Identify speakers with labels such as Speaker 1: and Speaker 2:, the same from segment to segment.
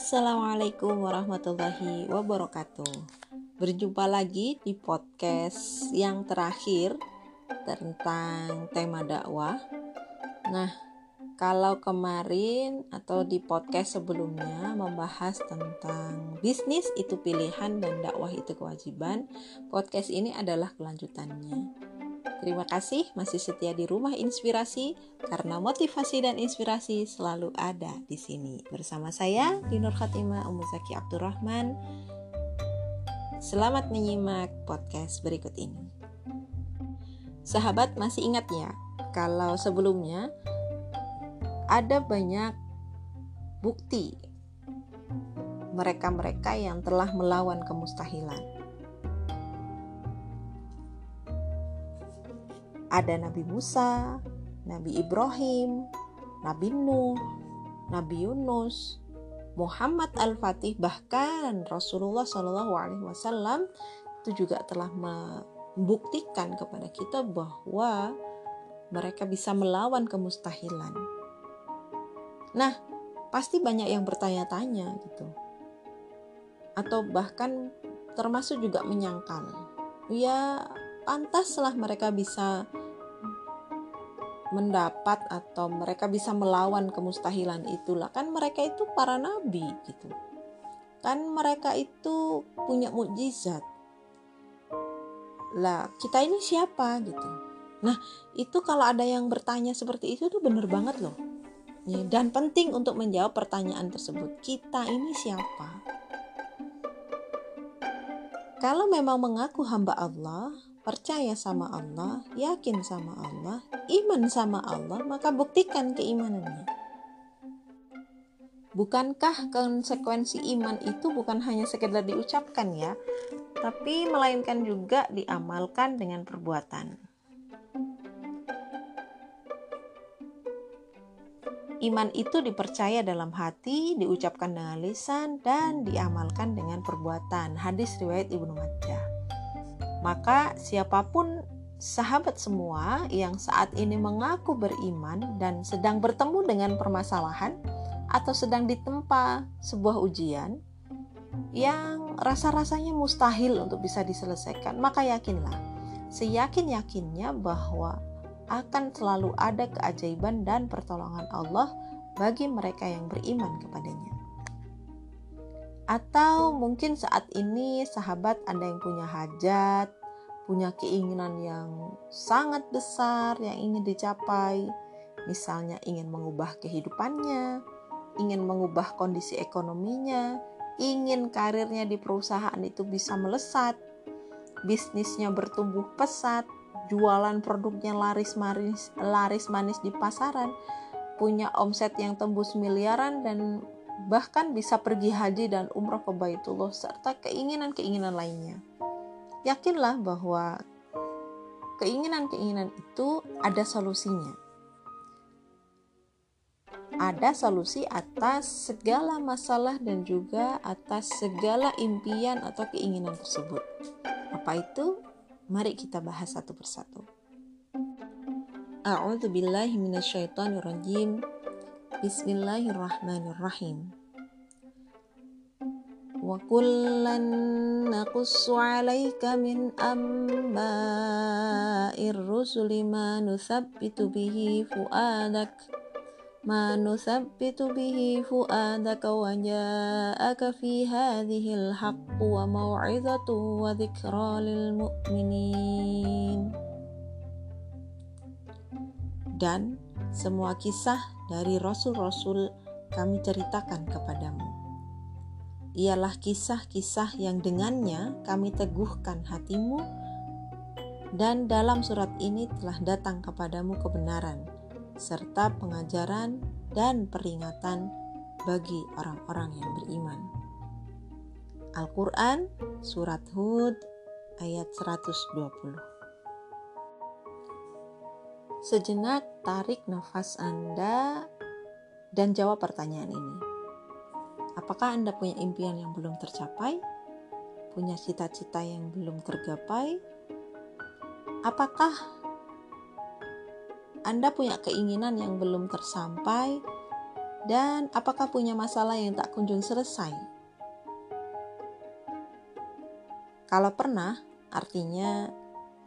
Speaker 1: Assalamualaikum warahmatullahi wabarakatuh. Berjumpa lagi di podcast yang terakhir tentang tema dakwah. Nah, kalau kemarin atau di podcast sebelumnya membahas tentang bisnis itu pilihan dan dakwah itu kewajiban, podcast ini adalah kelanjutannya. Terima kasih masih setia di Rumah Inspirasi karena motivasi dan inspirasi selalu ada di sini. Bersama saya Dinur Khatimah Umuzaki Abdurrahman. Selamat menyimak podcast berikut ini. Sahabat masih ingat ya, kalau sebelumnya ada banyak bukti mereka-mereka yang telah melawan kemustahilan Ada Nabi Musa, Nabi Ibrahim, Nabi Nuh, Nabi Yunus, Muhammad Al-Fatih bahkan Rasulullah Shallallahu Alaihi Wasallam itu juga telah membuktikan kepada kita bahwa mereka bisa melawan kemustahilan. Nah, pasti banyak yang bertanya-tanya gitu. Atau bahkan termasuk juga menyangkal. Ya, pantaslah mereka bisa mendapat atau mereka bisa melawan kemustahilan itulah. Kan mereka itu para nabi gitu. Kan mereka itu punya mukjizat. Lah kita ini siapa gitu? Nah itu kalau ada yang bertanya seperti itu tuh bener banget loh. Ya, dan penting untuk menjawab pertanyaan tersebut. Kita ini siapa? Kalau memang mengaku hamba Allah percaya sama Allah, yakin sama Allah, iman sama Allah, maka buktikan keimanannya. Bukankah konsekuensi iman itu bukan hanya sekedar diucapkan ya, tapi melainkan juga diamalkan dengan perbuatan. Iman itu dipercaya dalam hati, diucapkan dengan lisan, dan diamalkan dengan perbuatan. Hadis riwayat Ibnu Majah. Maka siapa pun sahabat semua yang saat ini mengaku beriman dan sedang bertemu dengan permasalahan atau sedang ditempa sebuah ujian yang rasa-rasanya mustahil untuk bisa diselesaikan, maka yakinlah, seyakin-yakinnya bahwa akan selalu ada keajaiban dan pertolongan Allah bagi mereka yang beriman kepadanya. Atau mungkin saat ini sahabat Anda yang punya hajat, punya keinginan yang sangat besar yang ingin dicapai, misalnya ingin mengubah kehidupannya, ingin mengubah kondisi ekonominya, ingin karirnya di perusahaan itu bisa melesat, bisnisnya bertumbuh pesat, jualan produknya laris manis, laris manis di pasaran, punya omset yang tembus miliaran dan bahkan bisa pergi haji dan umroh ke Baitullah serta keinginan-keinginan lainnya. Yakinlah bahwa keinginan-keinginan itu ada solusinya. Ada solusi atas segala masalah dan juga atas segala impian atau keinginan tersebut. Apa itu? Mari kita bahas satu persatu. A'udzu billahi minasyaitonir Bismillahirrahmanirrahim. Wa kullan naqussu 'alaika min amma'ir rusuli ma nuthabbitu bihi fu'adak ma nuthabbitu bihi fu'adaka wa ja'aka fi hadhihi al-haqqu wa maw'izatu wa dhikra lil mu'minin dan semua kisah dari rasul-rasul kami ceritakan kepadamu. Ialah kisah-kisah yang dengannya kami teguhkan hatimu dan dalam surat ini telah datang kepadamu kebenaran serta pengajaran dan peringatan bagi orang-orang yang beriman. Al-Quran Surat Hud ayat 120 Sejenak tarik nafas Anda dan jawab pertanyaan ini. Apakah Anda punya impian yang belum tercapai? Punya cita-cita yang belum tergapai? Apakah Anda punya keinginan yang belum tersampai Dan apakah punya masalah yang tak kunjung selesai? Kalau pernah, artinya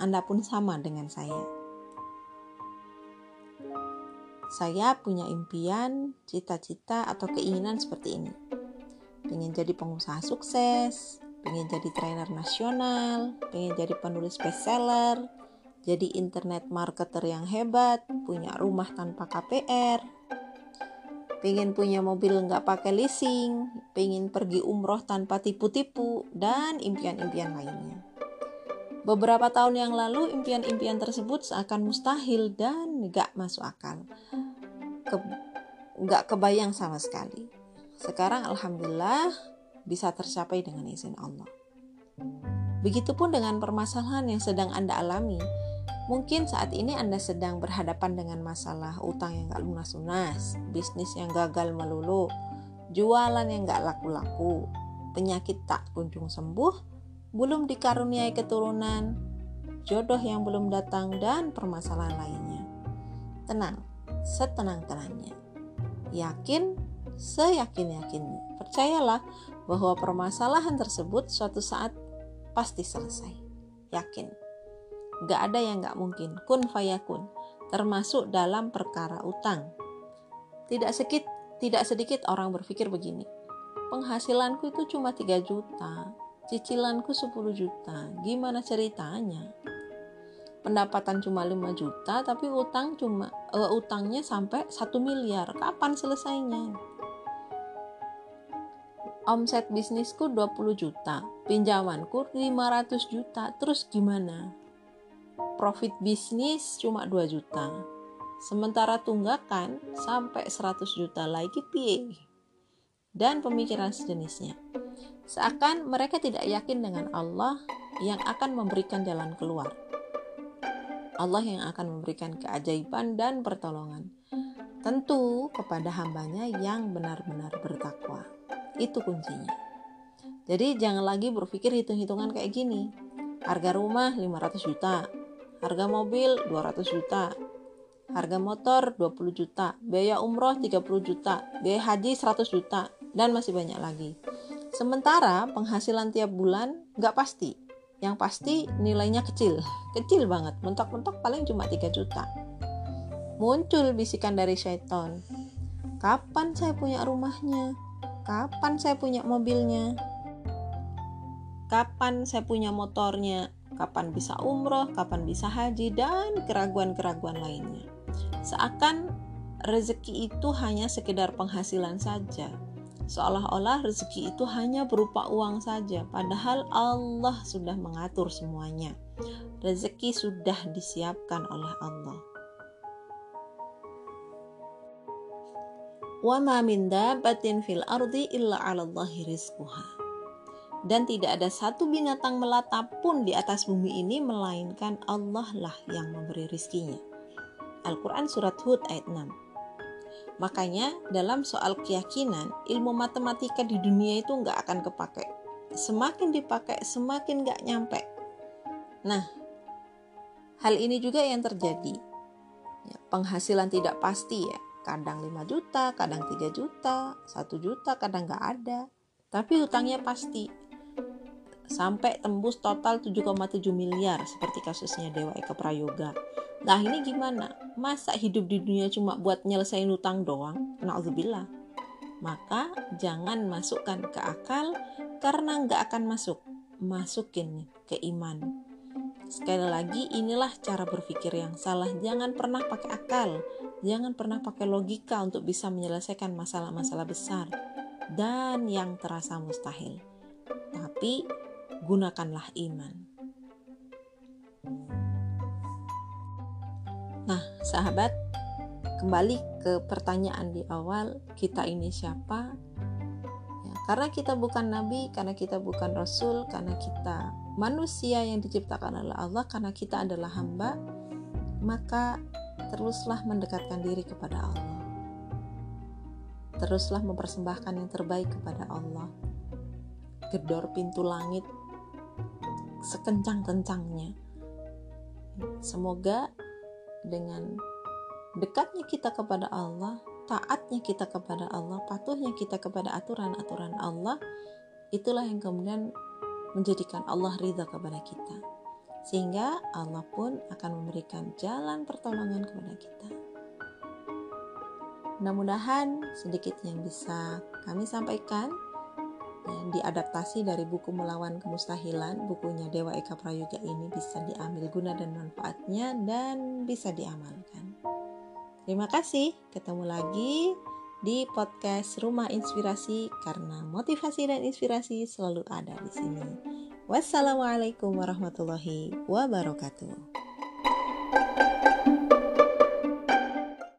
Speaker 1: Anda pun sama dengan saya. Saya punya impian, cita-cita, atau keinginan seperti ini. Pengen jadi pengusaha sukses, pengen jadi trainer nasional, pengen jadi penulis bestseller, jadi internet marketer yang hebat, punya rumah tanpa KPR, pengen punya mobil nggak pakai leasing, pengen pergi umroh tanpa tipu-tipu, dan impian-impian lainnya. Beberapa tahun yang lalu, impian-impian tersebut seakan mustahil dan nggak masuk akal. Ke, nggak kebayang sama sekali. Sekarang Alhamdulillah bisa tercapai dengan izin Allah. Begitupun dengan permasalahan yang sedang Anda alami, Mungkin saat ini Anda sedang berhadapan dengan masalah utang yang gak lunas-lunas, bisnis yang gagal melulu, jualan yang gak laku-laku, penyakit tak kunjung sembuh, belum dikaruniai keturunan, jodoh yang belum datang, dan permasalahan lainnya. Tenang, setenang-tenangnya. Yakin, seyakin-yakinnya. Percayalah bahwa permasalahan tersebut suatu saat pasti selesai. Yakin. Gak ada yang gak mungkin. Kun fayakun. Termasuk dalam perkara utang. Tidak sedikit, tidak sedikit orang berpikir begini. Penghasilanku itu cuma 3 juta. Cicilanku 10 juta. Gimana ceritanya? Pendapatan cuma 5 juta tapi utang cuma uh, utangnya sampai 1 miliar. Kapan selesainya? omset bisnisku 20 juta, pinjamanku 500 juta, terus gimana? profit bisnis cuma 2 juta. Sementara tunggakan sampai 100 juta lagi piye. Dan pemikiran sejenisnya. Seakan mereka tidak yakin dengan Allah yang akan memberikan jalan keluar. Allah yang akan memberikan keajaiban dan pertolongan. Tentu kepada hambanya yang benar-benar bertakwa. Itu kuncinya. Jadi jangan lagi berpikir hitung-hitungan kayak gini. Harga rumah 500 juta, harga mobil 200 juta, harga motor 20 juta, biaya umroh 30 juta, biaya haji 100 juta, dan masih banyak lagi. Sementara penghasilan tiap bulan nggak pasti. Yang pasti nilainya kecil, kecil banget, mentok-mentok paling cuma 3 juta. Muncul bisikan dari syaitan. Kapan saya punya rumahnya? Kapan saya punya mobilnya? Kapan saya punya motornya? kapan bisa umroh, kapan bisa haji, dan keraguan-keraguan lainnya. Seakan rezeki itu hanya sekedar penghasilan saja. Seolah-olah rezeki itu hanya berupa uang saja, padahal Allah sudah mengatur semuanya. Rezeki sudah disiapkan oleh Allah. Wa fil ardi illa dan tidak ada satu binatang melata pun di atas bumi ini melainkan Allah lah yang memberi rizkinya. Al-Quran Surat Hud ayat 6 Makanya dalam soal keyakinan, ilmu matematika di dunia itu nggak akan kepake. Semakin dipakai, semakin nggak nyampe. Nah, hal ini juga yang terjadi. Ya, penghasilan tidak pasti ya. Kadang 5 juta, kadang 3 juta, 1 juta, kadang nggak ada. Tapi hutangnya pasti sampai tembus total 7,7 miliar seperti kasusnya Dewa Eka Prayoga. Nah ini gimana? Masa hidup di dunia cuma buat nyelesain utang doang? Na'udzubillah. Maka jangan masukkan ke akal karena nggak akan masuk. Masukin ke iman. Sekali lagi inilah cara berpikir yang salah. Jangan pernah pakai akal. Jangan pernah pakai logika untuk bisa menyelesaikan masalah-masalah besar dan yang terasa mustahil. Tapi gunakanlah iman. Nah, sahabat, kembali ke pertanyaan di awal, kita ini siapa? Ya, karena kita bukan nabi, karena kita bukan rasul, karena kita manusia yang diciptakan oleh Allah, karena kita adalah hamba, maka teruslah mendekatkan diri kepada Allah. Teruslah mempersembahkan yang terbaik kepada Allah. Gedor pintu langit sekencang-kencangnya. Semoga dengan dekatnya kita kepada Allah, taatnya kita kepada Allah, patuhnya kita kepada aturan-aturan Allah, itulah yang kemudian menjadikan Allah ridha kepada kita. Sehingga Allah pun akan memberikan jalan pertolongan kepada kita. Mudah-mudahan sedikit yang bisa kami sampaikan diadaptasi dari buku Melawan Kemustahilan, bukunya Dewa Eka Prayoga ini bisa diambil guna dan manfaatnya dan bisa diamalkan. Terima kasih, ketemu lagi di podcast Rumah Inspirasi karena motivasi dan inspirasi selalu ada di sini. Wassalamualaikum warahmatullahi wabarakatuh.